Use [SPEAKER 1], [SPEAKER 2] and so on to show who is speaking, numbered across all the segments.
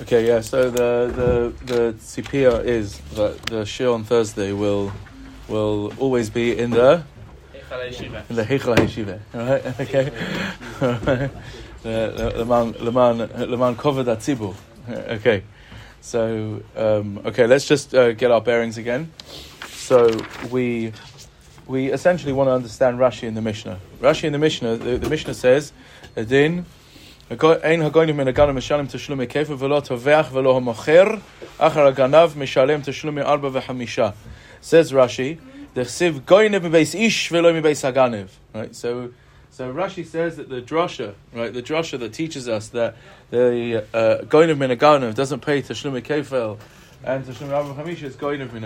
[SPEAKER 1] Okay, yeah. So the the the tzipia is that the shir on Thursday will will always be in the in the Heichal Yeshiva. Right? Okay. the man the man the man covered that tzibur. Okay. So um, okay, let's just uh, get our bearings again. So we we essentially want to understand Rashi in the Mishnah. Rashi in the Mishnah, the, the Mishnah says, "Adin." אין הגויים מן הגנב משלם תשלומי כפל ולא טובח ולא המוכר, אחר הגנב משלם תשלומי ארבע וחמישה. Says Rashi, דכסיב גוינב מבייס איש ולא מבייס הגנב. Right, so, so Rashi says that the drasha, right, the drasha that teaches us that the uh, goynev min doesn't pay tashlumi kefel and tashlumi arba chamisha is goynev min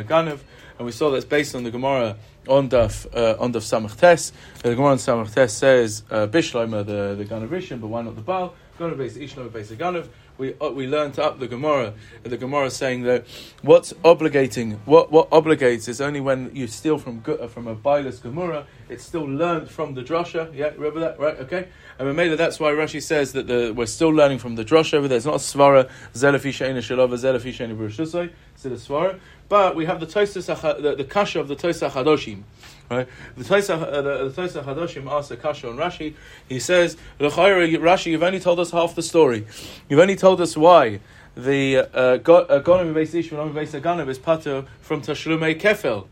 [SPEAKER 1] and we saw that's based on the Gemara on Daf uh, on Daf Samach Tes. The Gemara on Samach Tes says uh, Bishloimer the the Ganav Rishon, but why not the Baal? Ganav base Ishloimer base Ganav. We uh, we learned up the Gemara. The Gemara saying that what's obligating what what obligates is only when you steal from from a bailus Gemara. It's still learned from the drasha. Yeah, remember that, right? Okay. And it. That's why Rashi says that the, we're still learning from the drasha over there. It's not a svara zelafi sheina shalova zelafi sheina. It's a svara. But we have the Tosas, the, the kasha of the Tosach Hadoshim. Right? The Tosach, uh, the, the Hadoshim asks a kasha on Rashi. He says, Rashi, you've only told us half the story. You've only told us why the uh, uh, Gonim Beis Ish and Beis Aganim is pater from Tashlumei Kefel.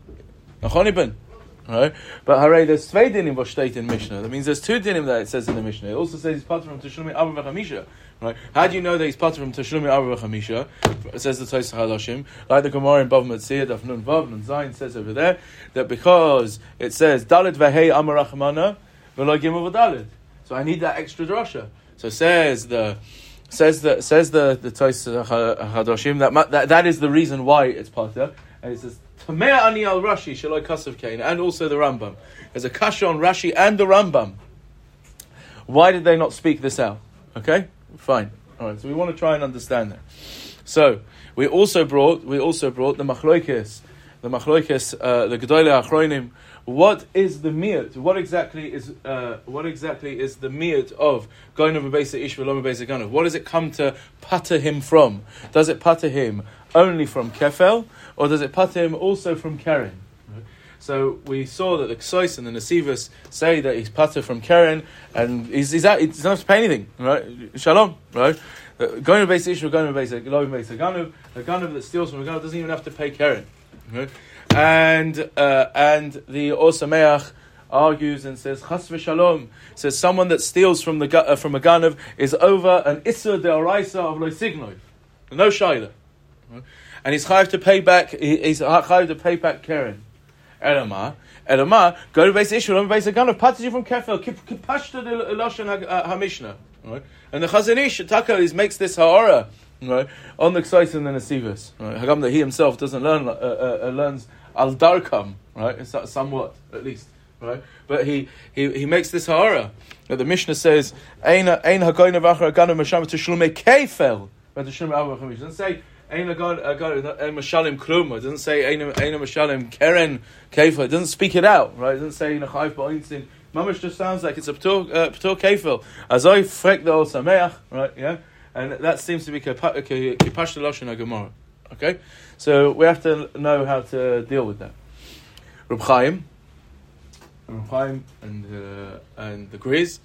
[SPEAKER 1] Nachonibin. Right? But hooray, there's two dinim was in Mishnah. That means there's two dinim that it says in the Mishnah. It also says he's pater from Tashlumei Abba V'chamisha. Right? How do you know that he's part from Tashlumi Arba Chamisha? It says the Tais Haloshim, like the Gemara in Bav Metzia, Daf Nun Vav Nun Zayin says over there that because it says Dalit Vehei Amarachmana V'lo Gimel V'Dalit. So I need that extra drasha. So says the says the says the the Tais Hadoshim that, that that is the reason why it's pater, and it says Tamea Ani al Rashi Shaloi Kasav Kain, and also the Rambam. There's a kasha on Rashi and the Rambam. Why did they not speak this out? Okay. Fine. All right. So we want to try and understand that. So we also brought we also brought the machloikis, the machloikis, uh, the gedolei achronim. What is the miut? What exactly is uh, what exactly is the miut of going over basic ish v'lom basic? What does it come to pater him from? Does it pater him only from kefel, or does it pater him also from keren? So we saw that the Ksois and the Nasivas say that he's pater from Keren, and he's, he's, out, he doesn't have to pay anything, right? Shalom, right? Going to base issue, going to base a base a ganav, a ganav that steals from a ganav doesn't even have to pay Keren, right? And uh, and the Or Sameach argues and says chas v'shalom says someone that steals from the uh, from a ganav is over an issa de of loisignoi, no shaila? And he's chayav to pay back. He's chayav to pay back Keren. Elama, Elama, go to base issue, base again of patzi from kefel, kipashta the lashon hamishna, right? And the Chazon Ish Taka makes this ha'ara, right, on the Ksais and the Nesivas, right? Hagam that he himself doesn't learn, uh, uh, uh learns al darkam, right? It's somewhat, at least, right? But he he, he makes this ha'ara. The Mishnah says, "Ein ein hagoyin avachar aganu masham tishlume kefel." But the Shlomo doesn't say Ein Mashalim Klum. It doesn't say Ein Mashalim Keren Kefil. It doesn't speak it out, right? It doesn't say Nachayv Ba'insin. Mamish just sounds like it's a P'tur uh, Kefil. Azoi Frek the Sameach, right? Yeah? And that seems to be Kipash the Lashon Gemara. Okay? So we have to know how to deal with that. Reb Chaim, Reb Chaim and, uh, and the Griz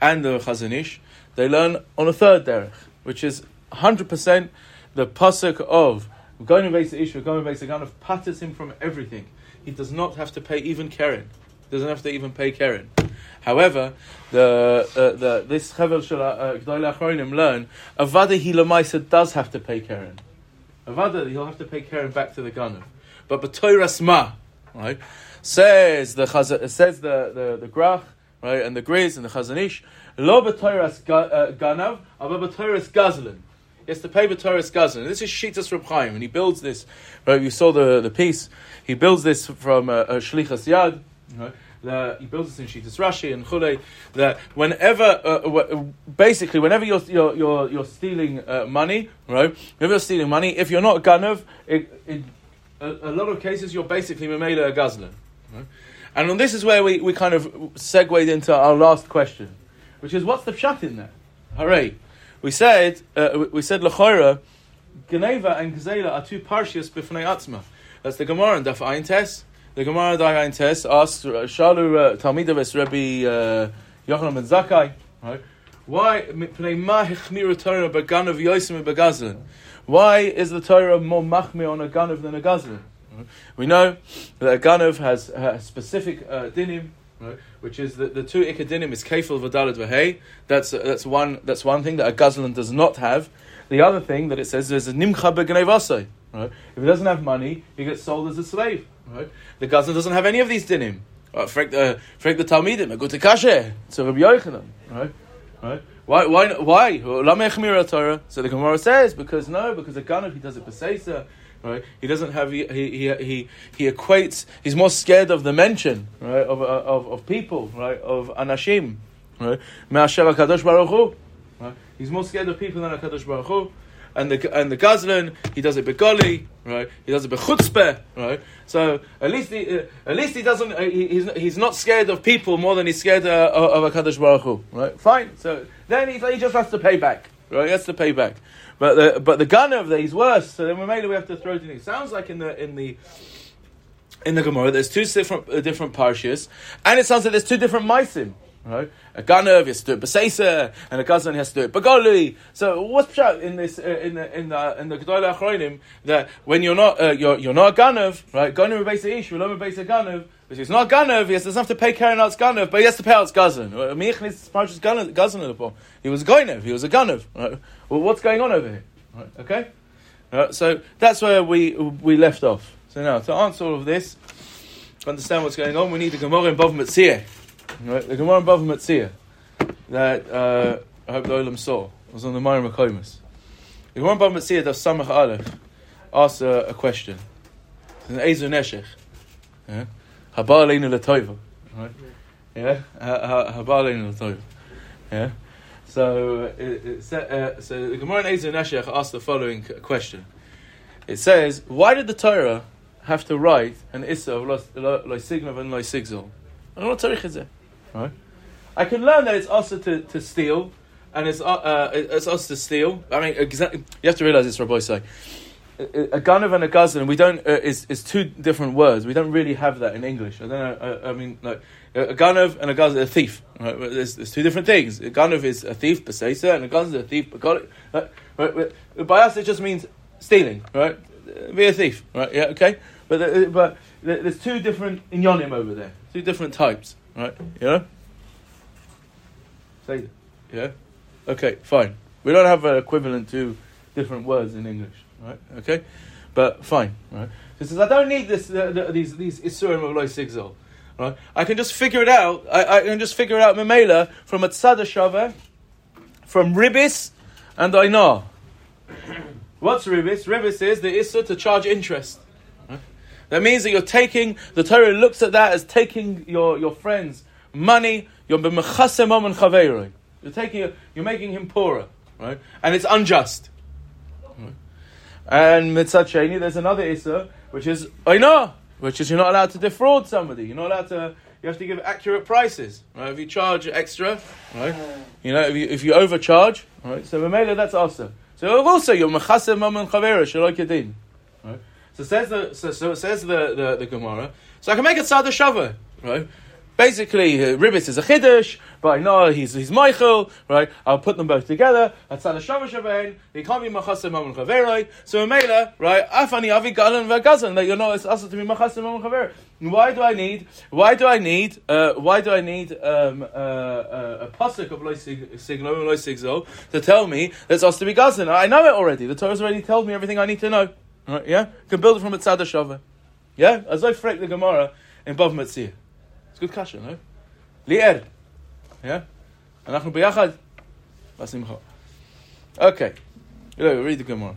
[SPEAKER 1] and the Chazon Ish, they learn on a third derech, which is 100% the pasuk of going to Isha, going to kind of patters him from everything. He does not have to pay even Keren. Doesn't have to even pay Keren. However, the uh, the this Chevel Shel uh, Gdolei Achronim learn Avada Hilamaisa does have to pay Keren. Avada he'll have to pay Keren back to the Ganav. But B'toiras Ma, right, says the Chaz- says the the the Grach, right, and the Griz and the Chazon Ish, Lo B'toiras uh, Ganav, aber B'toiras Gazlin. He has to pay B'Toras Gazan. This is Shitas Reb Chaim, and he builds this. Right, you saw the, the piece. He builds this from a, a Shlichas Yad. Right? He builds this in Shitas Rashi and Chule. That whenever, uh, basically, whenever you're you're you're, you're stealing uh, money, right? Whenever you're stealing money, if you're not ganav, it, it, a, a, lot of cases you're basically mamela a gazlan. Right? And this is where we, we kind of segued into our last question, which is what's the pshat in there? Hooray! We said uh, we said lechora, Geneva and Gzela are two parshias b'fnei atzma. That's the Gemara and Daf Ayin Tes. The Gemara Daf Ayin Tes asked uh, Shalu uh, Talmidavis Rabbi uh, Yochanan ben Zakkai, right? Why? Why is the Torah more machmir on a ganav than a gazlin? We know that a ganav has, has specific uh, dinim, right? which is that the two ikadinim is kefil v'dalet v'hei. That's that's one that's one thing that a gazlan does not have. The other thing that it says is a nimcha b'gnevasai. Right? If he doesn't have money, he gets sold as a slave. Right? The gazlan doesn't have any of these dinim. Uh, the frek the talmidim, a good kashe. So Rabbi Yochanan, right? Right? Why? Why? Why? So the Gemara says because no, because a gun he does it b'seisa, right? He doesn't have he he he he equates. He's more scared of the mention, right? Of of, of people, right? Of anashim, right? Me'asher Baruch Hu. Right? He's more scared of people than Hakadosh Baruch Hu and the and the Gazlan, he does it begoli, right? He does it bechutzpeh, right? So at least he, uh, at least he doesn't. Uh, he, he's he's not scared of people more than he's scared uh, of Kadosh Baruch Hu, right? Fine. So then he, he just has to pay back, right? He has to pay back. But the but the gun of he's worse. So then we made we have to throw it in. It sounds like in the in the in the Gemara, there's two different uh, different parshas, and it sounds like there's two different meisim. Right? A ganav has to do it b'seisa, and a gazan has to do it b'goli. So what's pshat in this uh, in the in the in the gedolei achronim that when you're not uh, you're you're not a ganav, right? Ganav b'beisa ish, v'lo b'beisa ganav. If he's not ganav, he doesn't have to pay Karen out's ganav, but he has to pay out out's gazan. He was a ganav, he was a ganav. Right? Well, what's going on over here? Right? Okay, right, so that's where we we left off. So now to answer all of this, to understand what's going on, we need the Gemara in Bava Metzia. Right? The Gemara Bava Metzia that uh, I hope the Olam saw was on the Myra Makomis. The Gemara in Bava Metzia does Samach Aleph asks a, a question. It's an Neshech. Yeah? Haba Aleinu. Right? Yeah? Haba Aleinu. Yeah? So, it, it, uh, so the Gemara in Ezer Neshech asks the following question. It says, why did the Torah have to write an Issa of Loisignav and Loisigzol? I don't know what is it. Right? I can learn that it's also to, to steal, and it's uh, uh it's also to steal. I mean, exactly. You have to realize this, Rabbi say. A ganav and a gazan, we don't uh, is is two different words. We don't really have that in English. I don't know. I, uh, I mean, like a ganav and a gazan, a thief. Right? There's, there's two different things. A ganav is a thief, b'seisa, and a gazan is a thief. Right? Right? By us, it just means stealing. Right? Be a thief. Right? Yeah. Okay. But uh, but there's two different inyonim over there. Two different types. Right? Know? Say. Yeah? Okay, fine. We don't have an equivalent to different words in English. Right? Okay? But fine. Right? He says, I don't need this, uh, the, these, these Isurim of Loi Sigzol. Right? I can just figure it out. I, I can just figure out Memela from a Tzada Shava, from Ribis, and I know. What's Ribis? Ribis is the Issa to charge interest. That means that you're taking, the Torah looks at that as taking your, your friend's money, you're You're taking, you're making him poorer, right? And it's unjust. And mitzat sheni, there's another issa, which is oina, which is you're not allowed to defraud somebody. You're not allowed to. You have to give accurate prices, right? If you charge extra, right? You know, if you if you overcharge, right? So Mamela, that's also. So also you're mechasem maman chavera shalok yadin, right? So says the so, so says the, the, the Gemara. So I can make a tzad shava, right? Basically, uh, Ribbis is a chiddush, but I know he's he's Michael, right? I'll put them both together. At tzad shava shavein, he can't be machasim chaveroi. So Mela, right? Afani avi galan v'gazan that you know it's also to be machasim amon chaver. Why do I need? Why do I need? Uh, why do I need um, uh, uh, a pasuk of loisiglo and loisigzo to tell me that it's also to be gazan? I know it already. The Torah's already told me everything I need to know. Right, yeah? You can build it from a tzad. Yeah? As I frek the Gemara in Bava Metzia It's good kasha, no? Li'er. Yeah? אנחנו ביחד? בשמחה. Okay. Look, read the Gemara.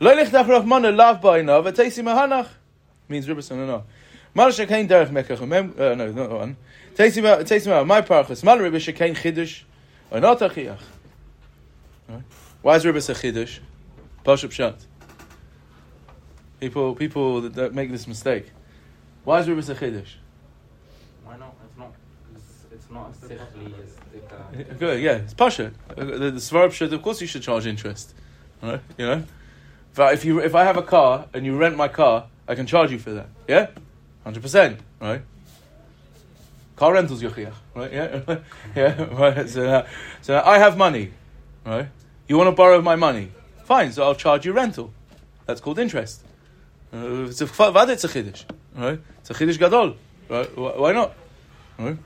[SPEAKER 1] לא לכתך רחמנה לאו בעיניו ותייסי מהנך. means ribbis and no. Mal shekain derech mekach mem uh, no no one. Taysi ma taysi ma my parchas mal ribbis shekain chidush or not a chiach. Why is ribbis a chidush? Pashup shat. People, people that, that make this mistake. Why is Ribbis a chiddush?
[SPEAKER 2] Why not? It's not. It's, it's It's not simply just
[SPEAKER 1] Good, yeah, it's pasha. Uh, The, the Svarab should, of course, you should charge interest, right? You know, but if you if I have a car and you rent my car, I can charge you for that. Yeah, hundred percent, right? Car rentals yochiach, right? Yeah, yeah. Right. So, now, so now I have money, right? You want to borrow my money? Fine, so I'll charge you rental. That's called interest. Uh, it's a vad it's a chiddush, right? It's a chiddush gadol, right? Wh- Why not? Right?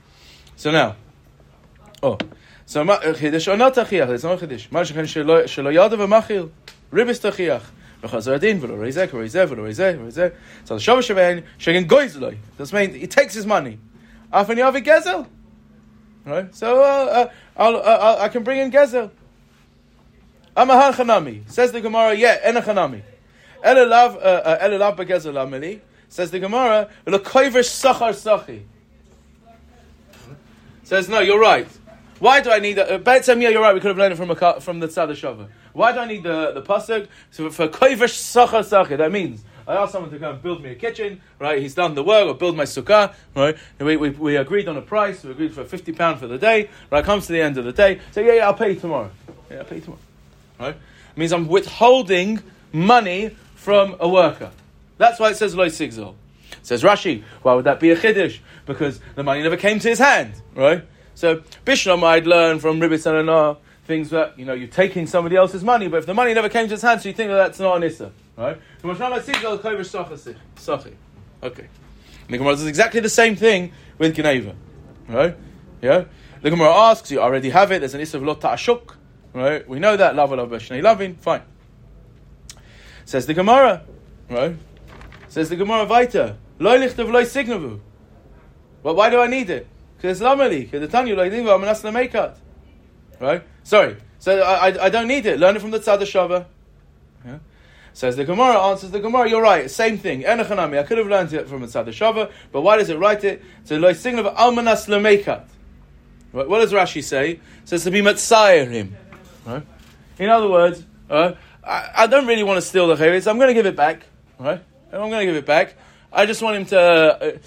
[SPEAKER 1] So now, oh, so מה- חידש או לא תכיח, זה לא חידש. מה שכן שלא שלא ידע ומאכיל, ריבס תכיח. וחזר הדין, ולא רואה זה, ולא זה, ולא רואה זה, ולא זה. So the שווה שבהן, שכן גויז לו. This means he takes his money. אף אני אביא גזל. Right? So uh, uh, I'll, uh, I can bring in gezel. Amahar chanami. Says the Gemara, yeah, en a chanami. El elav, uh, Says the Gemara, lekoiver sachar sachi. Says, no, you're right. Why do I need that? Uh, Betzem, yeah, you're right. We could have learned it from, a, from the Tzad. Why do I need the, the pasuk? So for koiver sachar sachi, that means I asked someone to come and build me a kitchen, right? He's done the work, or build my sukkah, right? We, we, we agreed on a price, we agreed for fifty pound for the day, right? Comes to the end of the day, so yeah, yeah, I'll pay you tomorrow. Yeah, I'll pay you tomorrow, right? It means I'm withholding money from a worker. That's why it says sigzol. Says Rashi, why would that be a chiddush? Because the money never came to his hand, right? So Bishlam might learn from Ribbit and things that you know you're taking somebody else's money, but if the money never came to his hand, so you think that that's not an issa, right? Okay. The Gemara does exactly the same thing with Geneva, right? Yeah. The Gemara asks, you already have it. There's an issa of lot ta'ashuk, right? We know that lava shnei lavin. Fine. Says the Gemara, right? Says the Gemara Vita, loy lichtav loy signavu. Well, why do I need it? Because it's lamali. Because the Tanya loy dingo amanas lemekat. Right? Sorry. So I, I, I don't need it. Learn it from the Tzad. Yeah. Says the Gemara, answers the Gemara, you're right, same thing. Enochanami, I could have learned it from the Tzad but why does it write it? So loy signav almanas lemekat. Right? What does Rashi say? It says to be matzayir him. Right? In other words, uh, I, I don't really want to steal the cheres. I'm going to give it back. Right? I'm going to give it back. I just want him to. Uh,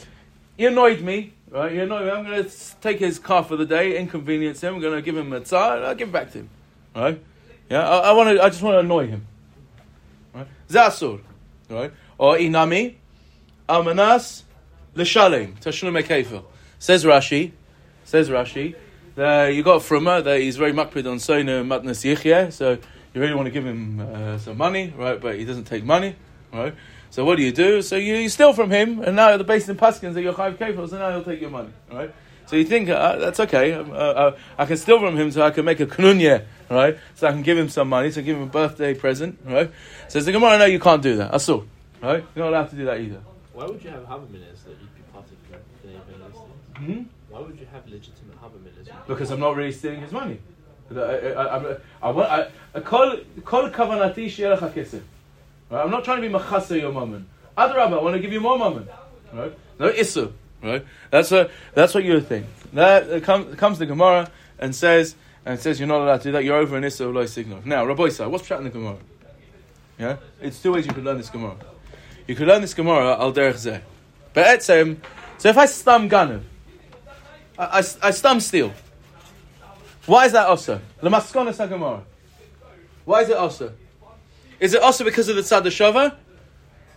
[SPEAKER 1] he annoyed me. Right? He annoyed me. I'm going to take his car for the day, inconvenience him. I'm going to give him a tzar, and I'll give it back to him. Right? Yeah. I, I want to. I just want to annoy him. Right? Zasur. Right? Or inami, almanas, l'shalem, tashlum ekefel. Says Rashi. Says Rashi. That you got Fruma that he's very makpid on Sona Matnas Yichya, so you really want to give him uh, some money, right? But he doesn't take money, right? So what do you do? So you, you steal from him, and now the base in Paskins that you're five kefils, and now he'll take your money, right? So you think uh, that's okay? Um, uh, uh, I can steal from him, so I can make a kununya, right? So I can give him some money, so give him a birthday present, right? Says the Gemara, no, you can't do that. Asur, right? You're not allowed to do that either.
[SPEAKER 3] Why would you have Havaminas that you'd be particular in any of things?
[SPEAKER 1] Hmm?
[SPEAKER 3] Why would you have legitimate Havaminas?
[SPEAKER 1] because I'm not really stealing his money. I, I, I, I, want, I, I call, call kavanati shi'er lecha kesef. Right? I'm not trying to be machasa your mammon. Adrabah, I want to give you more mammon. Right? No isu. Right? That's what, that's what you think. That uh, come, comes the Gemara and says, and says you're not allowed to do that, you're over an isu loy signal. Now, Rabbi Isa, what's chat in the Gemara? Yeah? It's two ways you could learn this Gemara. You could learn this Gemara al derech zeh. But etzem, so if I stam ganav, I, I, I steal. Why is that also? Lamaskona Sagamora. Why is it also? Is it also because of the Tzad Shava?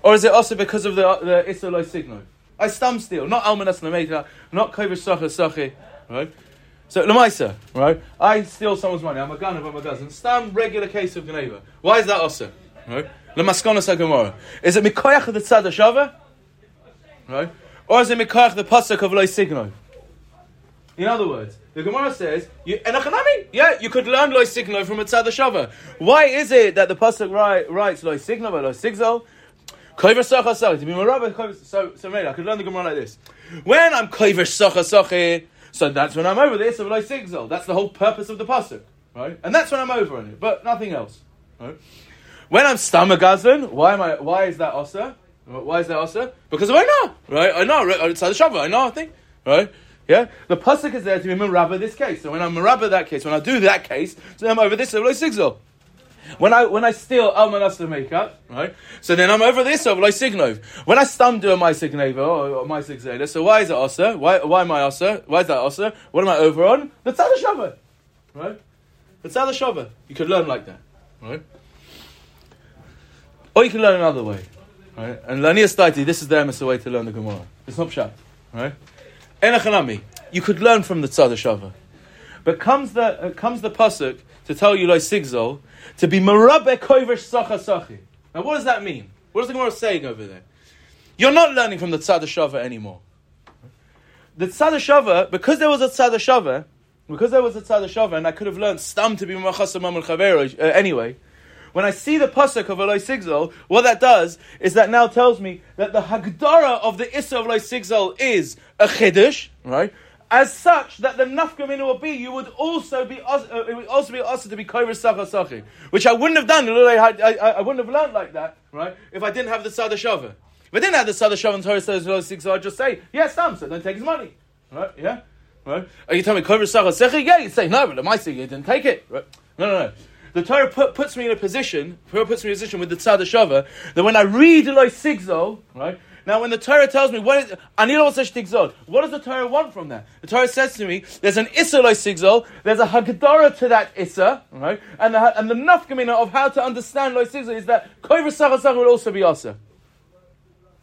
[SPEAKER 1] Or is it also because of the, the Isoloi signal? I stam steal, not Almanas Nameka, not Kovish Sacha Sachi, right? So, Lamaisa, right? I steal someone's money, I'm a gun, I'm a dozen. Stam regular case of Geneva. Why is that also? Right? Lamaskona Sagamora. Is it Mikoyach of the Tzad Shava? Right? Or is it Mikoyach the Pasuk of Loi Signal? In other words, the Gemara says, you? Yeah, you could learn Loi Signal from a Tzad Shava. Why is it that the Pasuk write, writes Loi Signal but Merabah, Koiver- So, so maybe I could learn the Gemara like this. When I'm Koiver Sacha Sachi, so that's when I'm over this of Loi Sigzal. That's the whole purpose of the Pasuk. Right? And that's when I'm over on it, but nothing else. Right? When I'm Stamagazan, why am I, why is that Osa? Why is that Osa? Because I know, right? I know, right? The Shava, I know, I think, right? Yeah? The Pasuk is there to be Merabah this case. So when I'm Merabah that case, when I do that case, so I'm over this of Loi Sigzal. When I when I steal almanas to make up, right? So then I'm over this over like signov. When I stum do a my signova or my signova, so why is it asa? Why why am I asa? Why is that asa? What am I over on? The tzad right? The tzad. You could learn like that, right? Or you can learn another way, right? And lania staiti. This is the way to learn the Gemara. It's not pshat, right? Enachanami. You could learn from the tzad shava, but comes the uh, comes the pasuk to tell you like sigzol to be marabe koivesh sacha sachi. Now, what does that mean? What is the Gemara saying over there? You're not learning from the tzad shava anymore. The tzad shava, because there was a tzad shava, because there was a tzad shava, and I could have learned stam to be machasamam al chavero uh, anyway. When I see the pasuk of Eloi Sigzol, what that does is that now tells me that the hagdara of the issa of Eloi is a chiddush, right? as such that the nafkamina will be, you would also be uh, it would also be also to be kover sachi, which I wouldn't have done. I, I, I, wouldn't have learned like that, right? If I didn't have the sada shava. If I didn't have the sada shava and Torah says so I'd just say yes, Sam, so don't take his money, right? Yeah, right. Are you telling me kover sachi? Yeah, you say no, but mice you didn't take it, right? No, no, no. The Torah put, puts me in a position, Torah puts me in a position with the tzad shava that when I read Eloi Sigzo, right, now, when the Torah tells me what is Anilo Tigzol, what does the Torah want from that? The Torah says to me, there's an Issa Sigzol, there's a Hagdara to that Issa, right? And the and the nafkamina of how to understand Lois Sigzol is that Koiva Sachasach will also be Asa.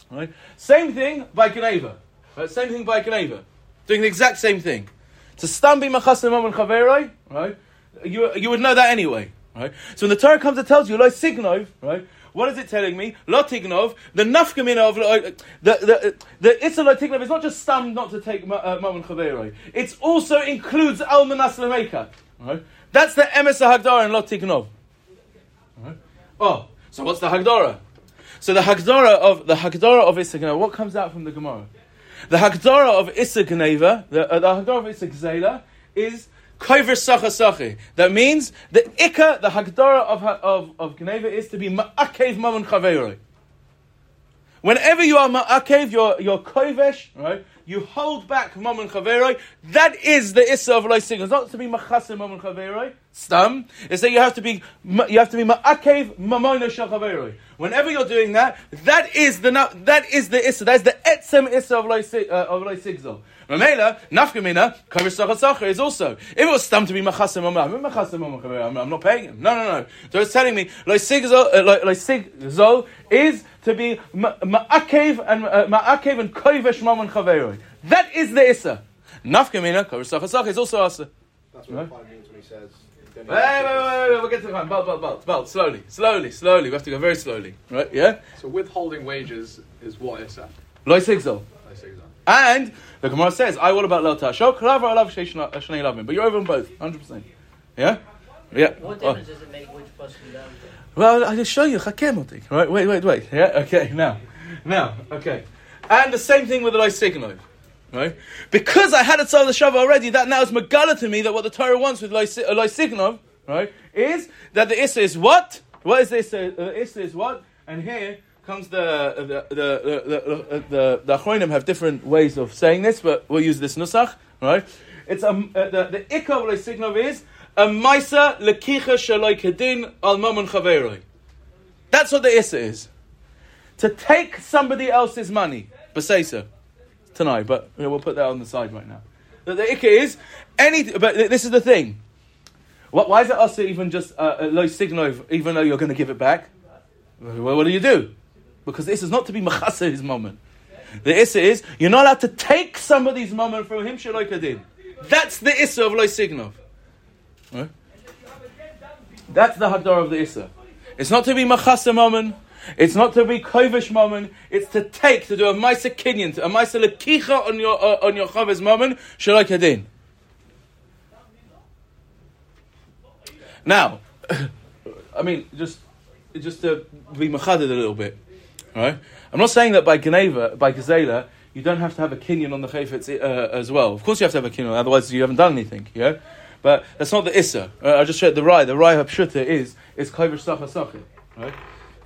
[SPEAKER 1] Right? Same thing by Geneva. Right? Same thing by Geneva. Doing the exact same thing. To stambi machasim and chaveroi, right? You, you would know that anyway, right? So when the Torah comes and tells you, like signov, right? What is it telling me? Lotignov, the nafkamina of uh, the the the Lotignov is not just stam not to take uh, Chaveroi. It also includes Almanas Lemeka. Right? That's the Emes Hagdara and Lotignov. Right? Oh, so what's the Hagdara? So the Hagdara of the Hagdara of Issa what comes out from the Gemara? The Hagdara of Issa the, uh, the Hagdara of Issa is Koiver sacha sachi. That means the ikka, the hagdara of, of, of Geneva is to be ma'akev mamun chaveroi. Whenever you are ma'akev, you're, you're koivesh, right? You hold back mamun chaveroi. That is the issa of loising. It's not to be machasim mamun chaveroi. Stam. It's that you have to be, you have to be ma'akev mamona shal chaveroi. Whenever you're doing that, that is the, that is the issa. That is the etzem issa of loisigzol. Mamela, nafkamina, kavish is also. If it was stam to be machasim I'm, I'm not paying him. No, no, no. So it's telling me, like sigzol, uh, is to be ma'akev and uh, ma'akev and koivesh mamon chaveroi. That is the issa. Nafkamina, kavish is also asa.
[SPEAKER 4] That's what right? means when he says.
[SPEAKER 1] Wait, wait, wait, wait, we'll get to the time. Belt, belt, belt, belt. Slowly, slowly, slowly. We have to go very slowly. Right? Yeah?
[SPEAKER 4] So withholding wages is what is that?
[SPEAKER 1] Loy sigzol. And the Gemara says, I what about Lo Tashok? I love Shnei Lavin. But you're over on both, 100%. Yeah?
[SPEAKER 5] Yeah. What difference oh. does it make which person you
[SPEAKER 1] Well, I just show you. Chakemotik. Right? Wait, wait, wait. Yeah? Okay, now. Now, okay. And the same thing with the Lysignov. Right? Because I had a Tzal Shava already, that now is Megala to me that what the Torah wants with Lysignov, right, is that the Issa is what? What is this? Uh, the Issa is what? And here, comes the the the the the, the Achronim have different ways of saying this, but we'll use this nusach, right? It's a um, uh, the the ikar signov is a maisa lekicha shaloi kedin al mamun chaveroi. That's what the issa is. To take somebody else's money, so tonight, but you know, we'll put that on the side right now. The, the ikka is any, but this is the thing. What, why is it also even just uh, low signov, even though you're going to give it back? Well, what do you do? because this is not to be machasa his moment. The issa is you're not allowed to take somebody's moment from him did. That's the issa of loy signov. Right? That's the hadar of the issa. It's not to be machasa moment. It's not to be kovish moment. It's to take to do a ma'aser kinyan, a ma'aser lekicha on your uh, on your chavis moment shaloi Now, I mean, just just to be machaded a little bit. Right? I'm not saying that by Geneva, by Gazela, you don't have to have a kinyan on the chayfetz uh, as well. Of course, you have to have a kinyan, otherwise you haven't done anything. Yeah, but that's not the issa. Uh, I just showed the rai. The rai hapshuta is is kovish sacha. Right?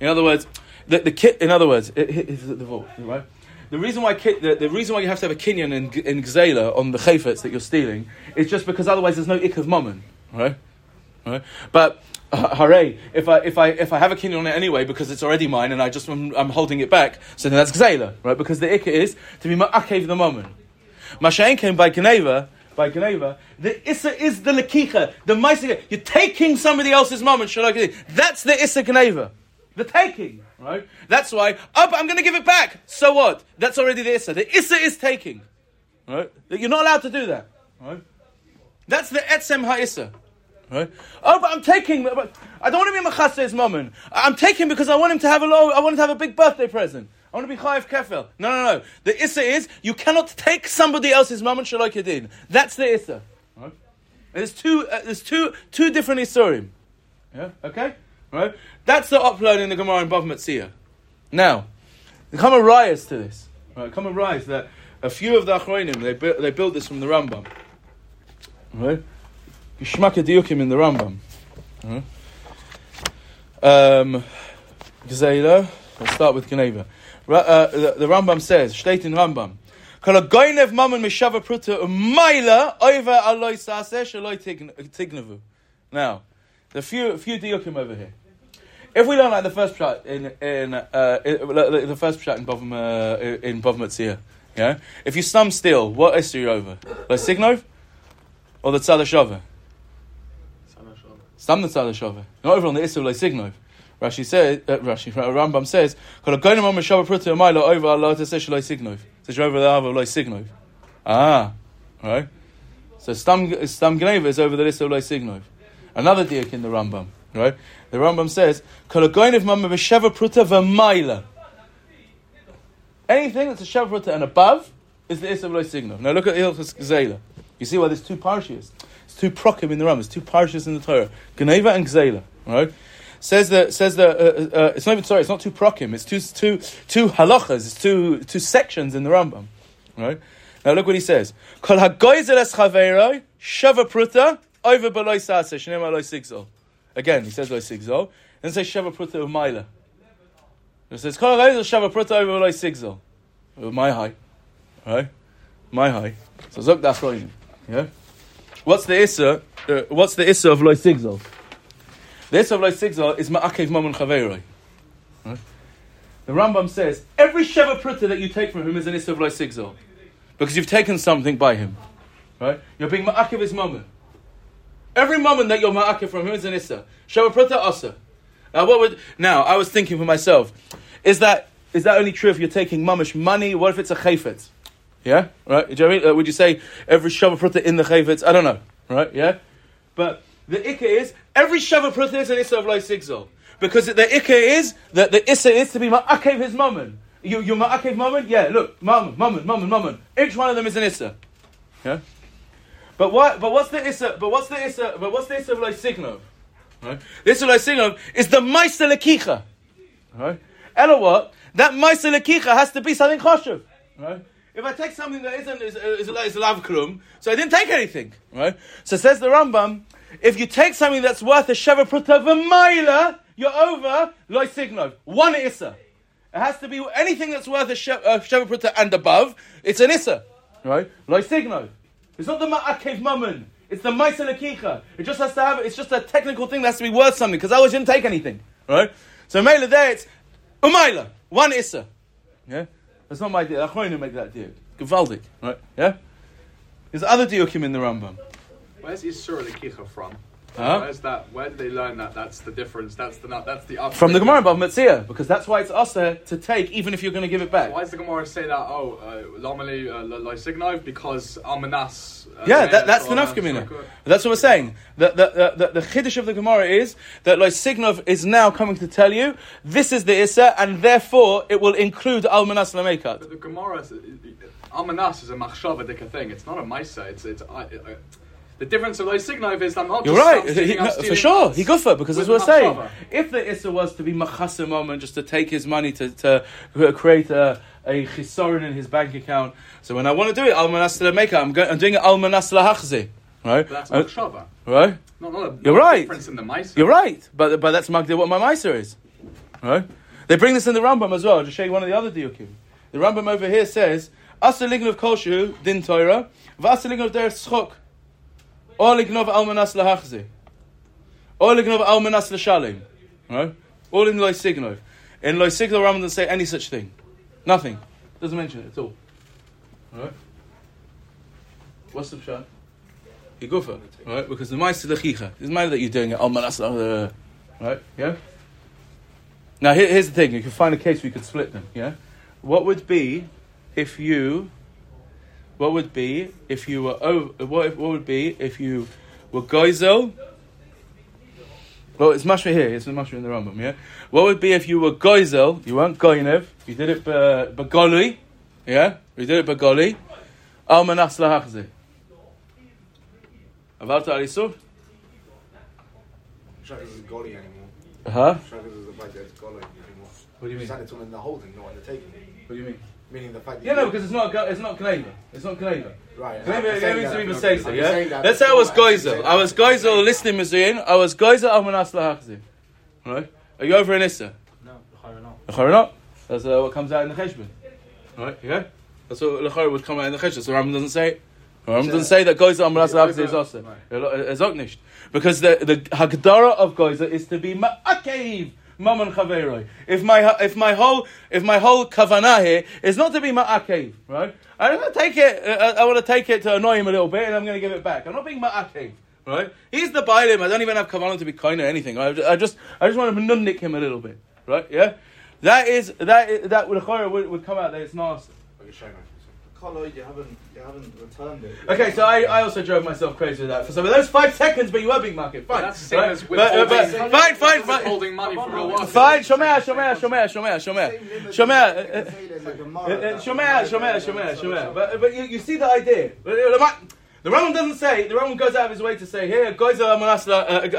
[SPEAKER 1] In other words, the, the kit. In other words, it, it, it's the vault. Right? The reason why the, the, reason why you have to have a kinyan in, in Gzela on the chayfetz that you're stealing is just because otherwise there's no ik of mammon, right? Right? But uh, hooray! If I if I if I have a kinyan on it anyway because it's already mine and I just I'm, holding it back, so then that's gzela, right? Because the ikka is to be ma'akev the moment. Mashain came by Geneva. By Geneva, the issa is the lekicha, the ma'aseh. You're taking somebody else's moment. Shalak. That's the issa Geneva, the taking. Right. That's why. Oh, but I'm going to give it back. So what? That's already the issa. The issa is taking. Right. You're not allowed to do that. Right. That's the etzem ha'issa. Right? Oh, but I'm taking. But I don't want to be Machasse's moment. I'm taking because I want him to have a low. I want him to have a big birthday present. I want to be Chayiv Kefel. No, no, no. The Issa is you cannot take somebody else's moment Shalok Yadin. That's the Issa. Right? There's two. Uh, there's two two different Isurim. Yeah. Okay. Right. That's the upload in the Gemara in Bav. Now, come a rise to this. Right. Come a rise that a few of the Achronim they bu- they built this from the Rambam. Right. Gishmak Diukim in the Rambam. Right. Um, Gzeila. Let's start with Geneva. Uh, the, the Rambam says, State in Rambam. Kol goynev mammon mishava pruta umayla over aloi saseh shaloi tignavu. Now, the few few diukim over here. If we don't like the first shot in in uh, in- the first shot in Bavim uh, in Metzia, yeah. If you stum still, what is you over? The signov or the tzad shava? Stam the tzad shava. Not over on the issue like signov. Rashi says, uh, Rashi, Rambam says, "Kol goynev mammon mishava pruta umayla over. Ah, right. So Stam Stam Gneva is over the list of Loi Signov. Another diak in the Rambam, right? The Rambam says. Anything that's a Sheva and above is the Issa of Loi Signov. Now look at Ilchus Gzela. You see why there's two parshias. It's two prokim in the Rambam. There's two parshias in the Torah. Geneva and Gzela, right? Says the says the uh, uh, it's not even sorry it's not two prokim it's two two two halachas it's two two sections in the Rambam, right? Now look what he says. Kol hagoyzel es chaveroi shava pruta over beloy sase shneim aloy sigzol. Again he says loy sigzol and says shava pruta umayla. It says kol hagoyzel shava pruta over beloy sigzol. My high, right? My high. So zok das Yeah. What's the issa? Uh, what's the issa of loy sigzol? The of Loy Sigzal is Ma'akev Mamun Chaveiroi. The Rambam says, every Sheva Pruta that you take from him is an of Loy Sigzal. Because you've taken something by him. Right? You're being Ma'akev his Mamun. Every Mamun that you're Ma'akev from him is an Issa. Sheva Pruta Asa. Now, what would, now, I was thinking for myself, is that, is that only true if you're taking mamish money? What if it's a chayfetz? Yeah? Right? Uh, would you say every Sheva Pruta in the chayfetz? I don't know. Right? Yeah? But the ikka is every shava pruta is an issa of loy sigzol because the ikka is that the issa is to be ma'akev his mammon. You you ma'akev mammon, yeah. Look, mammon, mammon, mammon, mammon. Each one of them is an issa. Yeah. But what? But what's the issa? But what's the issa? But what's the issa of loy signov? Right. The issa of is the ma'isa lekicha. Right. Ella what? That ma'isa lekicha has to be something choshev. Right. If I take something that isn't is is, is a lav klum, so I didn't take anything. Right. So says the Rambam. If you take something that's worth a sheva pruta you're over loy signov. One issa. It has to be anything that's worth a sheva, pruta and above. It's an issa, right? Loy signov. It's not the ma'akev mammon. It's the ma'isa lekicha. It just has to have. It's just a technical thing that has to be worth something because I didn't take anything, right? So maila there it's umaila. One issa. Yeah, that's not my deal. Achronim make that deal. Gewaldig, right? Yeah. There's other diukim in the Rambam.
[SPEAKER 4] Where's Isur Lekicha from?
[SPEAKER 1] Huh?
[SPEAKER 4] Where's that? Where did they learn that? That's the difference. That's the that's the up.
[SPEAKER 1] From the Gemara Bava Metzia, because that's why it's usher to take, even if you're going to give it back.
[SPEAKER 4] Why does the Gemara say that? Oh, uh, Lomeli Lysignov because Almanas. Uh,
[SPEAKER 1] Yeah, that, that's the nafkamina.
[SPEAKER 4] that's.
[SPEAKER 1] What we're saying. The, the, the, the, the chiddush of the Gemara is that Lysignov is now coming to tell you this is the Issa, and therefore it will include Almanas Lamekat.
[SPEAKER 4] But the Gemara, Almanas is a machshavadika thing. It's not a Maisa. It's it's. Uh, uh, the difference of Lysignov is I'm not.
[SPEAKER 1] You're
[SPEAKER 4] just
[SPEAKER 1] right, He- no, for sure. He guffa because as we're saying. If the Issa was to be machasa moment, just to take his money to, to create a, a chisorin in his bank account, so when I want to do it, Almanas Lamekat, I'm, go- I'm doing it Almanas Lahachzi. Right?
[SPEAKER 4] But that's
[SPEAKER 1] Uh,
[SPEAKER 4] machshava.
[SPEAKER 1] right?
[SPEAKER 4] Not, not a,
[SPEAKER 1] You're right.
[SPEAKER 4] difference in the Maisa.
[SPEAKER 1] You're right, but but that's Magdir what my Meiser is. Right? They bring this in the Rambam as well. I'll just show you one of the other diukim. The Rambam over here says, Asa lignov koshu din Torah, v'asa of der schok, lignov almanas lahachzi. All in Almanas L'Shalim. Right? All in Loy Signov. In Loy Signov, Rambam doesn't say any such thing. Nothing. Doesn't mention it at all. Right? What's the pshat? Igufa, right? Because the Ma'aser Lechicha, it doesn't matter that you're doing it, Almanas, right? Yeah? Now, here, here's the thing. You can find a case where you could split them, yeah? What would be if you, what would be if you were, over, what, if- what would be if you were Goizel, well, it's mashma here. It's mashma in the Rambam. Yeah. What would be if you were goizel? You weren't goinev. You did it begoli. Yeah. You did it begoli. Al manas lahachze. Avalta alisur.
[SPEAKER 6] Shaggers is anymore.
[SPEAKER 1] Huh?
[SPEAKER 6] Shaggers is the fact that it's golly anymore.
[SPEAKER 1] What do you mean?
[SPEAKER 6] Send it to him in the holding, not in the taking.
[SPEAKER 1] What do you mean?
[SPEAKER 6] Meaning the fact that
[SPEAKER 1] Yeah, no, because it's not. It's not kneva. It's not kneva.
[SPEAKER 6] right.
[SPEAKER 1] Let me,
[SPEAKER 6] I'm
[SPEAKER 1] let
[SPEAKER 6] saying
[SPEAKER 1] me
[SPEAKER 6] that,
[SPEAKER 1] see people
[SPEAKER 6] I'm
[SPEAKER 1] say so, yeah?
[SPEAKER 6] that
[SPEAKER 1] Let's say I was
[SPEAKER 6] before I actually
[SPEAKER 1] Goizel.
[SPEAKER 6] say
[SPEAKER 1] I was
[SPEAKER 6] that.
[SPEAKER 1] Goizel listening Mizuyin. I was Goizel Almanas Lahachzim. Right? Are you over in Issa?
[SPEAKER 3] No, L'chara no.
[SPEAKER 1] Not. That's uh, what comes out in the Cheshbon. Right? Yeah? That's what L'chara would come out in the Cheshbon. So Rambam doesn't say it. Rambam doesn't say that Goizel Almanas Lahachzim is also. It's not nicht. Because the, the Hagdara of Goizel is to be Ma'akev. Maman Chaveroi. If my if my whole if my whole kavanah here is not to be ma'akev, right? I'm going to take it. Uh, I want to take it to annoy him a little bit, and I'm going to give it back. I'm not being ma'akev, right? He's the bailim. I don't even have kavanah to be kind or anything. I, I just I just want to nunnik him a little bit, right? Yeah, that is that is, that would would, would come out that it's nasty.
[SPEAKER 6] Okay, show me.
[SPEAKER 7] Carlo, you haven't, you haven't returned it.
[SPEAKER 1] Okay, so I, I also drove myself crazy with that for some of those five seconds, but you were being market. Fine,
[SPEAKER 4] That's the same
[SPEAKER 1] right?
[SPEAKER 4] as
[SPEAKER 1] But- uh,
[SPEAKER 4] withholding.
[SPEAKER 1] but- fine, fine, fine.
[SPEAKER 4] Withholding money from a worker.
[SPEAKER 1] Fine, Shomea, Shomea, Shomea, Shomea, Shomea, Shomea. Shomea, Shomea, Shomea, Shomea, Shomea. But, but you, you see the idea. But uh, The Rambam- the Rambam doesn't say, the Rambam goes out of his way to say, here, goes uh,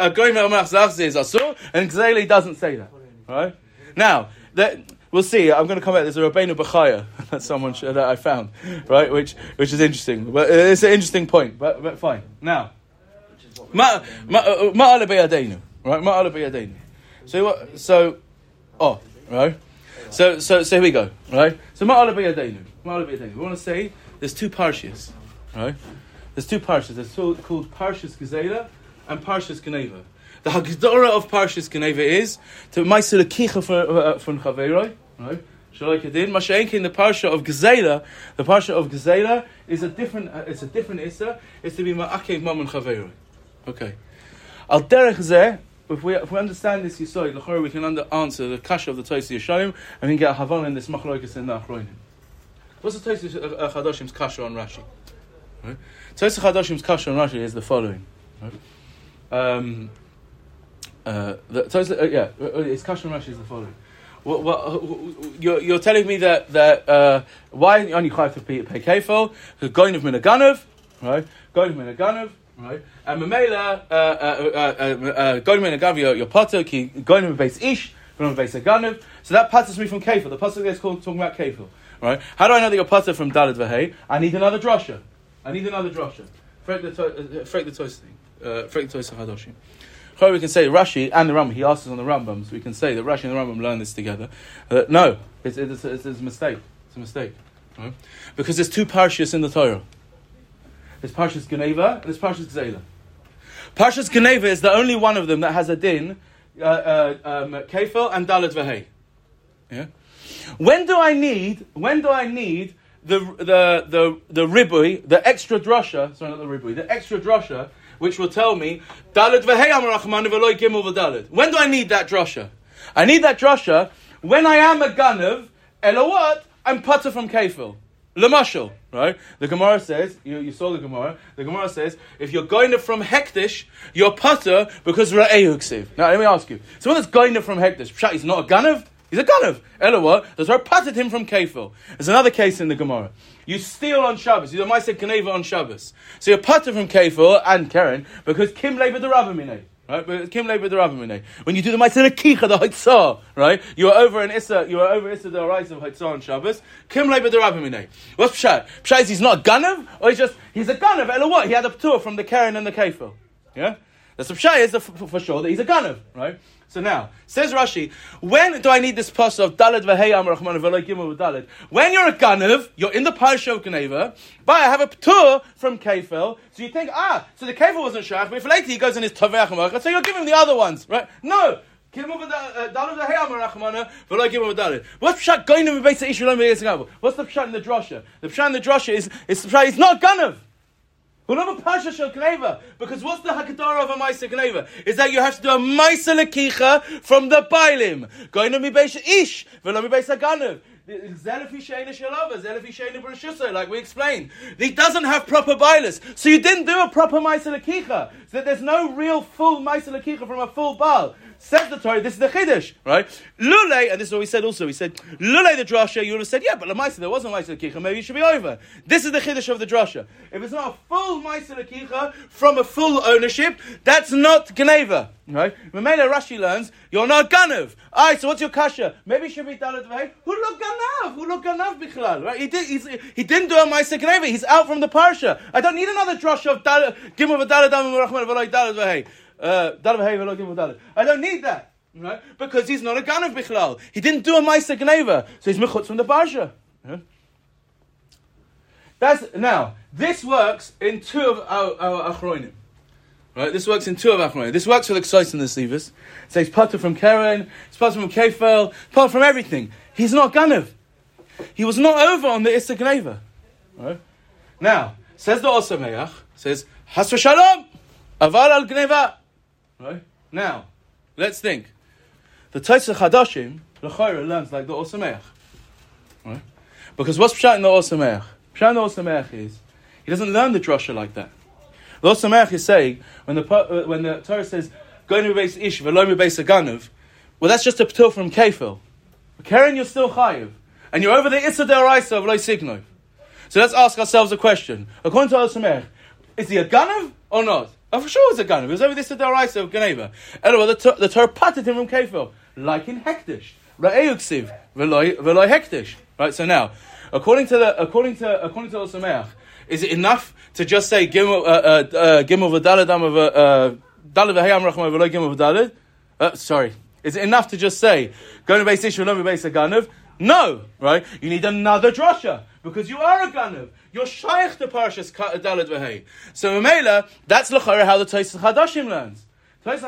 [SPEAKER 1] going is asur, and Gzeli doesn't say that. Right? Now, that, we'll see. I'm going to come back. There's a Rabbeinu Bechaya that someone that I found, right? Which which is interesting. But it's an interesting point. But but fine. Now, ma ma uh, ma'ala beyadenu, right? Ma'ala beyadenu. So? So, oh, right. So so so here we go, right? So ma'ala beyadenu, ma'ala. We want to say there's two parshas, right? There's two parshas. There's two called Parshas Gezela and Parshas Geneva. The Hagdara of Parshas Geneva is to Meiser Kicha uh, from Chaveroi, right? Shalai Kedin. Mashenki in the Parsha of Gezela, the Parsha of Gezela is a different. Uh, it's a different Issa. It's to be Ma'akev Mam and Chaveroi. Okay. Al derech zeh, if we if we understand this Yisoid, l'chor we can under, answer the kasha of the Tosi Yeshayim, and we can get a Havana in this Machloikas in the Achroinim. What's the Tosi uh, Chadoshim's kasha on Rashi? Right? Tosi Chadoshim's kasha on Rashi is the following. Right? Um, uh, the, Tosi, uh, yeah, uh, its kasha on Rashi is the following. You're, you're telling me that that uh, why only chayv to pay, pay kefil? Because going of minaganov, right? Going of minaganov, right? And mamela, uh, uh, uh, going of minaganov, your your potter, going of base ish, going of base aganov. So that passes me from kefil. The pasuk is called talking about kefil, right? How do I know that you're potter from dalad v'hei? I need another drasha. I need another drasha. Frek the to- frek the tois thing. Uh, the tois hadoshim. So we can say Rashi and the Rambam. He asks us on the Rambam, so we can say that Rashi and the Rambam learn this together. Uh, no, it's, it's, it's, it's a mistake. It's a mistake, right? Because there's two parshas in the Torah. There's Parshas Geneva and there's Parshas Gzela. Parshas Geneva is the only one of them that has a din, uh, uh, um, Kefil and Dalet Vehei. Yeah. When do I need? When do I need the the the the ribui, the extra drasha? Sorry, not the ribui, the extra drasha, which will tell me. When do I need that drasha? I need that drasha when I am a ganav. Elo what? I'm putter from Kefil. Lamashal, right? The Gemara says, you, you saw the Gemara, the Gemara says, if you're going from Hektish, you're putter because Ra'ehu. Now, let me ask you, someone that's going from Hektish, Pshat, he's not a Ganav? He's a Ganav. What? That's why I putted him from Kefil. There's another case in the Gemara. You steal on Shabbos, you might say Kaneva on Shabbos. So you're putter from Kefil and Karen because Kim labor the Rabbimine. Right, but Kim labor the Rabbimine. When you do the Ma'aser Kicha, the Haitzah, right? You are over in Issa, you are over Issa the Arais of Haitzah on Shabbos. Kim labor the Rabbimine. What's Pshat? Pshat is he's not a Ganav, or he's just, he's a Ganav, what? He had a tour from the Karen and the Kefil. Yeah? That's is the, for, sure that he's a ganav, right? So now, says Rashi, when do I need this pas of dalad v'hei am rachman? When you're a ganav, you're in the parsha of Geneva, but I have a ptur from kefil, so you think, ah, so the kefil wasn't shach, but if later he goes in his taveach so you'll give him the other ones, right? No! V'lo gimel. What's pshat going to be based issue What's the pshat in the drasha? The pshat in the drasha is, is the pshat, it's not ganav. Ulama Pasha Shel. Because what's the Hakadara of a Maisa Kneva? Is that you have to do a Maisa Lekicha from the Bailim. Going to Mibesh Ish, Velo Mibesh Aganev. Like we explained, he doesn't have proper bailers, so you didn't do a proper ma'aser. So there's no real full ma'aser from a full baal. Says the Torah, this is the Chiddush, right? Lule, and this is what we said also, we said, Lule the Drasha, you would have said, yeah, but the Maisa, there wasn't Maisa Lekicha, maybe it should be over. This is the Chiddush of the Drasha. If it's not a full Maisa Lekicha from a full ownership, that's not Geneva, right? Mamela Rashi learns, you're not Ganav. Alright, so what's your kasha? Maybe it should be Dalet Vahey. Who look Ganav? Who look Ganav Bichlal, right? He, did, he didn't do a Maisa Geneva, he's out from the Parsha. I don't need another Drasha of Gimel V'Dalet Damim Rachman V'Loi Dalet Vahey. Uh, I don't need that. Right? Because he's not a Ganav Bichlal. He didn't do a Maisa Gneva. So he's Mechutz from the Parsha. Yeah? That's, now, this works in two of our, our. Right? This works in two of Achroinim. This works for the Ksois and the Sivas. It says Pater from Keren, it's Pater from Kefel, Pater from everything. He's not Ganav. He was not over on the Issa Gneva. Right? Now, says the Or Sameach, says, Hasra Shalom, Aval al Gneva. Right? Now, let's think. The Taisa Chadashim, L'chayra learns like the Or Sameach. Right? Because what's Pshat in the Or Sameach? Pshat in the Or Sameach is, he doesn't learn the drasha like that. The Or Sameach is saying, when the, uh, when the Torah says, go to base ish, v'lo base aganav, well that's just a ptil from Kefil. Karen, you're still chayiv. And you're over the Issa Deraisa of Lo Signov. So let's ask ourselves a question. According to Or Sameach, is he a ganav or not? Oh, for sure it's a ganav. It was over this Daraisa of Geneva. Anyway, the, the Torah patted him from Kefil, like in Hektish. Ra'euksiv, v'loy Hektish. Right, so now, according to the, according to, according to Or Sameach, is it enough to just say Gimel, uh, uh, uh, Gimel v'dalad of, uh, Dalad v'hayam rachma v'loy Gimel v'dalad? Sorry. Is it enough to just say, go to base no base a ganav? No, right? You need another drasha because you are a ganav. You're shaykh to Parashas Dalad. So Mamela, that's l'chara how the Tosas Hadashim learns. That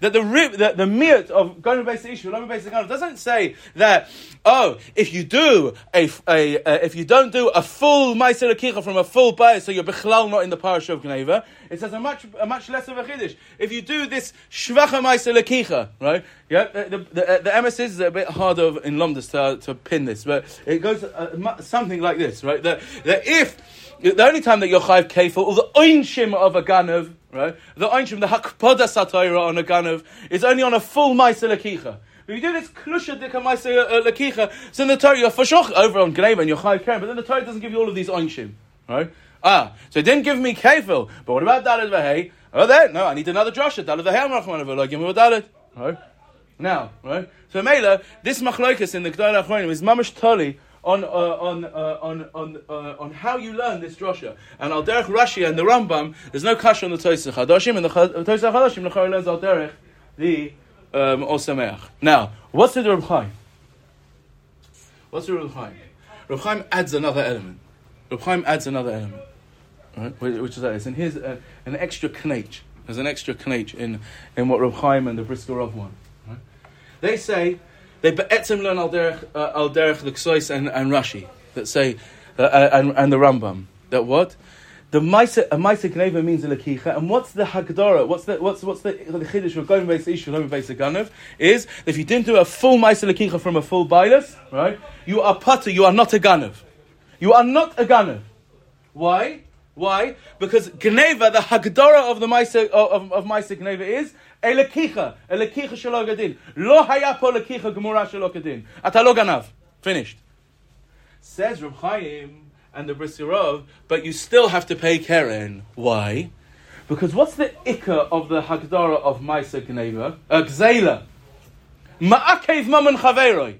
[SPEAKER 1] the the, the miut of going to base issue, going base doesn't say that oh if you do a, a uh, if you don't do a full ma'aser from a full bayis, so you're bechlal not in the parish of Gneva. It says a much a much less of a chiddush. If you do this shvacha ma'aser right? Yeah, the the, the, the emes is a bit harder in Lomdus to, to pin this, but it goes uh, something like this, right? That that if the only time that you're chayiv kefil, or the oinshim of a ganav, right? The oinshim, the hakpada satira on a ganav, is only on a full ma'aser lekicha. If you do this klusha dika ma'aser uh, lekicha, so in the Torah you're fashoch over on gneva and you're chayiv keren, but then the Torah doesn't give you all of these oinshim, right? Ah, so it didn't give me kefil, but what about dalad v'hei? Oh, there, no, I need another drasha. Dalad v'hei, rachman v'lo, give me dalad, right? Now, right? So Mela, this machloikas in the Gdol Achronim is mamash tali on, uh, on, uh, on, on, uh, on how you learn this drasha. And al derech Rashi and the Rambam, there's no kash on the Tosach Hadoshim, and the Tosach Hadoshim, the Chari learns al derech the um, Or Sameach. Now, what's the Reb Chaim? What's the Reb Chaim? Reb Chaim adds another element. Reb Chaim adds another element. Right? Which is that? And here's a, an extra knach. There's an extra knach in, in what Reb Chaim and the Brisker of want. Right? They say they be'etzim learn al derech, uh, al and, and Rashi that say, uh, uh, and, and the Rambam, that what? The Maisa, Gneva means a Lakicha, and what's the Hagdara, what's the, what's, what's the, the Chiddush of going going base Ganav, is if you didn't do a full Maisa Lakicha from a full Bailas, right, you are Pata, you are not a Ganav. You are not a Ganav. Why? Why? Because Gneva, the Hagdara of the Maisa, of, of, of Gneva is, Elekicha, elekicha shelo gadin. Lo haya po lekicha gemura shelo gadin. Ata lo ganav. Finished. Says Reb Chaim and the Brisker Rov, but you still have to pay keren. Why? Because what's the ikka of the Hagdara of Maisa Gneva? Uh, Gzela. Ma'akev maman chaveroi.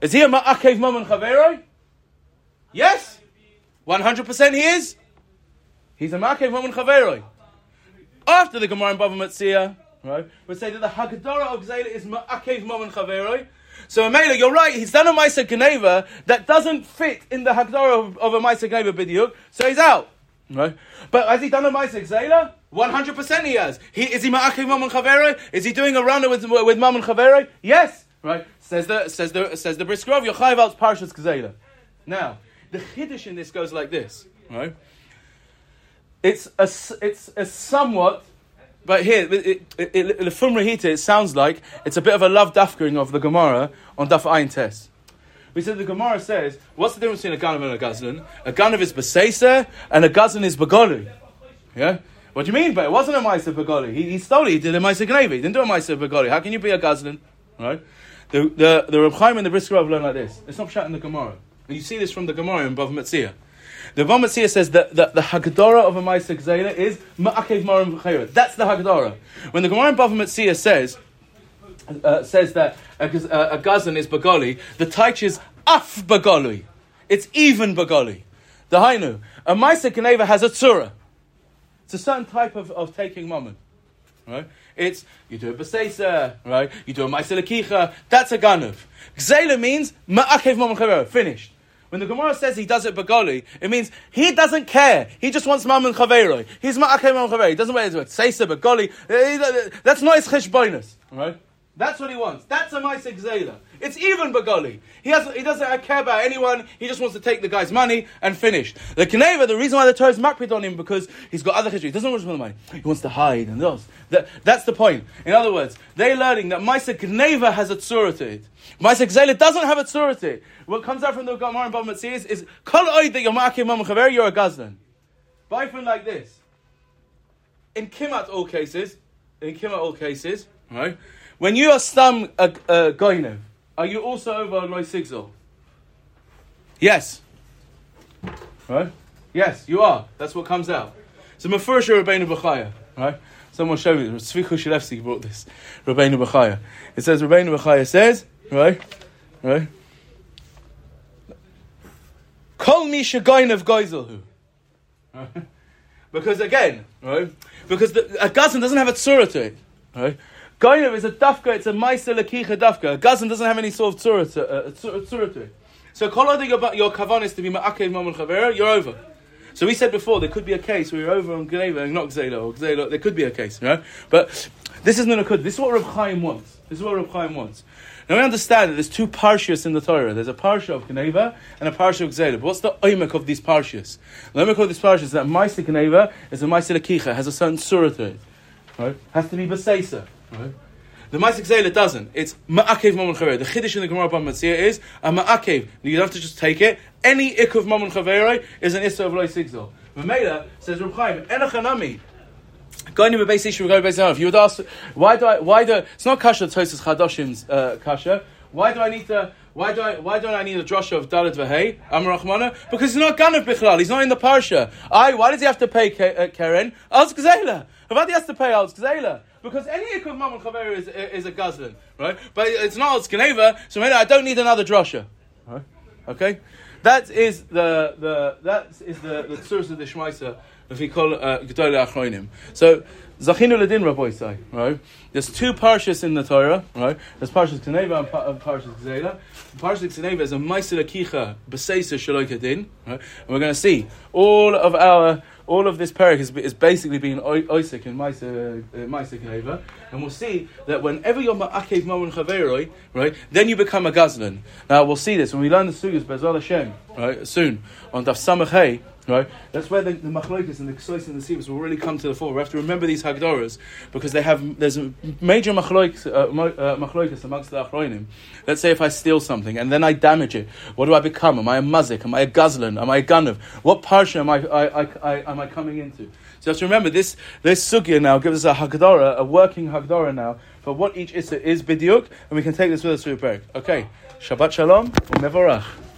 [SPEAKER 1] Is he a ma'akev maman chaveroi? Yes. 100% he is. He's a ma'akev maman chaveroi. After the Gemara in Bava Metzia, right, would say that the Haggadah of Gzela is Ma'akev Mamon Chaveroi. So Amela, you're right, he's done a Maisa Geneva that doesn't fit in the Haggadah of, of a Maisa Geneva Bidiyuk, so he's out. Right? But has he done a Maisa Gzela? 100% he has. He, is he Ma'akev Mamon Chaveroi? Is he doing a runner with, with Mom Chaveroi? Yes. Right? Says the, says the, says the Brisker Rov, Yochai Val's Parshas Gzela. Now, the Chiddush in this goes like this. Right? It's a, it's a somewhat, but here, the Fumra Hita, it sounds like it's a bit of a love dafkering of the Gemara on Daf Ayin Tes. We said the Gemara says, what's the difference between a Ganav and a Gazlan? A Ganav is Beseser and a Gazlan is Begoli. Yeah? What do you mean by it? Wasn't a Maisa Begoli. He, he stole it, he did a Maisa Gnevi. He didn't do a Maisa Begoli. How can you be a Gazlan? Right? The, the, the Reb Chaim and the Brisker have learned like this. It's not shot in the Gemara. And you see this from the Gemara in Bava Metzia. The Bava Metzia says that, the Haggadah of a Maisa Gzela is Ma'akev Marim V'chayra. That's the Haggadah. When the Gemara in Bava Metzia says, uh, says that a, uh, a Gazan is Bagoli, the Taich is Af Bagoli. It's even Bagoli. The Hainu. A Maisa Geneva has a Tzura. It's a certain type of, of taking moment. Right? It's, you do a Beseisa, right? You do a Maisa Lekicha, that's a Ganav. Gzela means Ma'akev Mamon Chavero, finished. When the Gemara says he does it Bagoli, it means he doesn't care. He just wants Mamon Chavero. He's Ma'akev Mamon Chavero. He doesn't want to Seisa, Bagoli. Eh, That's not his Cheshbonus. Right? That's what he wants. That's a Maisa Gzela. It's even Bagoli. He, he doesn't care about anyone. He just wants to take the guy's money and finish. The Keneva, the reason why the Torah is makpid on him because he's got other history. He doesn't want to spend the money. He wants to hide and those. That, that's the point. In other words, they're learning that Maisa Keneva has a tzura to it. Maisa Gzela doesn't have a tzura to it. What comes out from the Gemara and Bava Metzia is, Kol oid that you're ma'akim you're a gazlan. Bifin like this. In Kimat all cases, in Kimat all cases, right? When you are stam a, a goinev, are you also over loy sigzol? Yes. Right? Yes, you are. That's what comes out. So Mefurish Rabbeinu B'chaya, right? Someone show me. Tzvi Shilevsky brought this. Rabbeinu B'chaya. It says Rabbeinu B'chaya says, right? Right? Kol mi shagoinev goizelhu. Because again, right? Because the, a gazan doesn't have a tzura to it, right? Goinev is a dafka, it's a meister lakicha dafka. A gazan doesn't have any sort of tzura to, uh, tzura, to it. So kol odi your, kavan is to be ma'akev mamon chavera, you're over. So we said before there could be a case where you're over on Gneva and not Gzela or Gzela. There could be a case, right? But this is good. This is what Reb Chaim wants. This is what Reb Chaim wants. Now we understand that there's two parshas in the Torah. There's a parsha of Gneva and a parsha of Gzela. But what's the oimek of these parshas? The oimek of these parshas is that Maisa Gneva is a Maisa Lakicha, has a certain surah to it. Right? Has to be Beseisa. The Maisik Zayla doesn't. It's Ma'akev Mamun Chaver. The Chiddush in the Gemara Bava Metzia is a Ma'akev. You don't have to just take it. Any Ik of Mamun Chaver is an Issa of Loi Sigzol. Mamela says Reb Chaim, Enochanami. Going to base issue, go base If you would ask, why do I, why do, it's not Kasha Tosis Chadoshim's uh, Kasha. Why do I need to, why do I, why don't I need a drosha of Dalit Vahey, Amar Rahmana? Because he's not Ganav Bichlal, he's not in the Parsha. I, why does he have to pay Ke- uh, Keren? Alz Gzela. Avadi has to pay Alz Gzela. Because any Ikum Mamun Chaver is, is a Gazlan, right? But it's not Alz Geneva, so maybe I don't need another drosha. Right? Okay? That is the, the, that is the, the source of the Shmaisa if we call uh, Gedolei Achroinim. So, Zachinu Ladin Rabbi right? There's two parshas in the Torah, right? There's parshas Kneva and pa- parshas Gzela. Parshas Kneva is a Maisir Akicha B'Seisa Shaloi Kadin, right? And we're going to see all of our all of this parak is, is basically being Isaac and Maisa uh, Kneva, and we'll see that whenever you're Ma'akev Mamun Chaveroi, right, then you become a Gazlan. Now we'll see this when we learn the Sugas Bezal Hashem, right, soon on Daf Samach Hey, Right? That's where the, the machloikas and the ksois and the sivas will really come to the fore. We have to remember these hagdoras because they have there's a major machloikas uh, uh, amongst the achroinim. Let's say if I steal something and then I damage it, what do I become? Am I a mazik? Am I a gazlan? Am I a ganav? What parsha am I, I, I, I, am I coming into? So you have to remember this this sugya now gives us a hagdara, a working hagdara now for what each issa is bidyuk, and we can take this with us through the parak. Okay, Shabbat shalom, umevorach.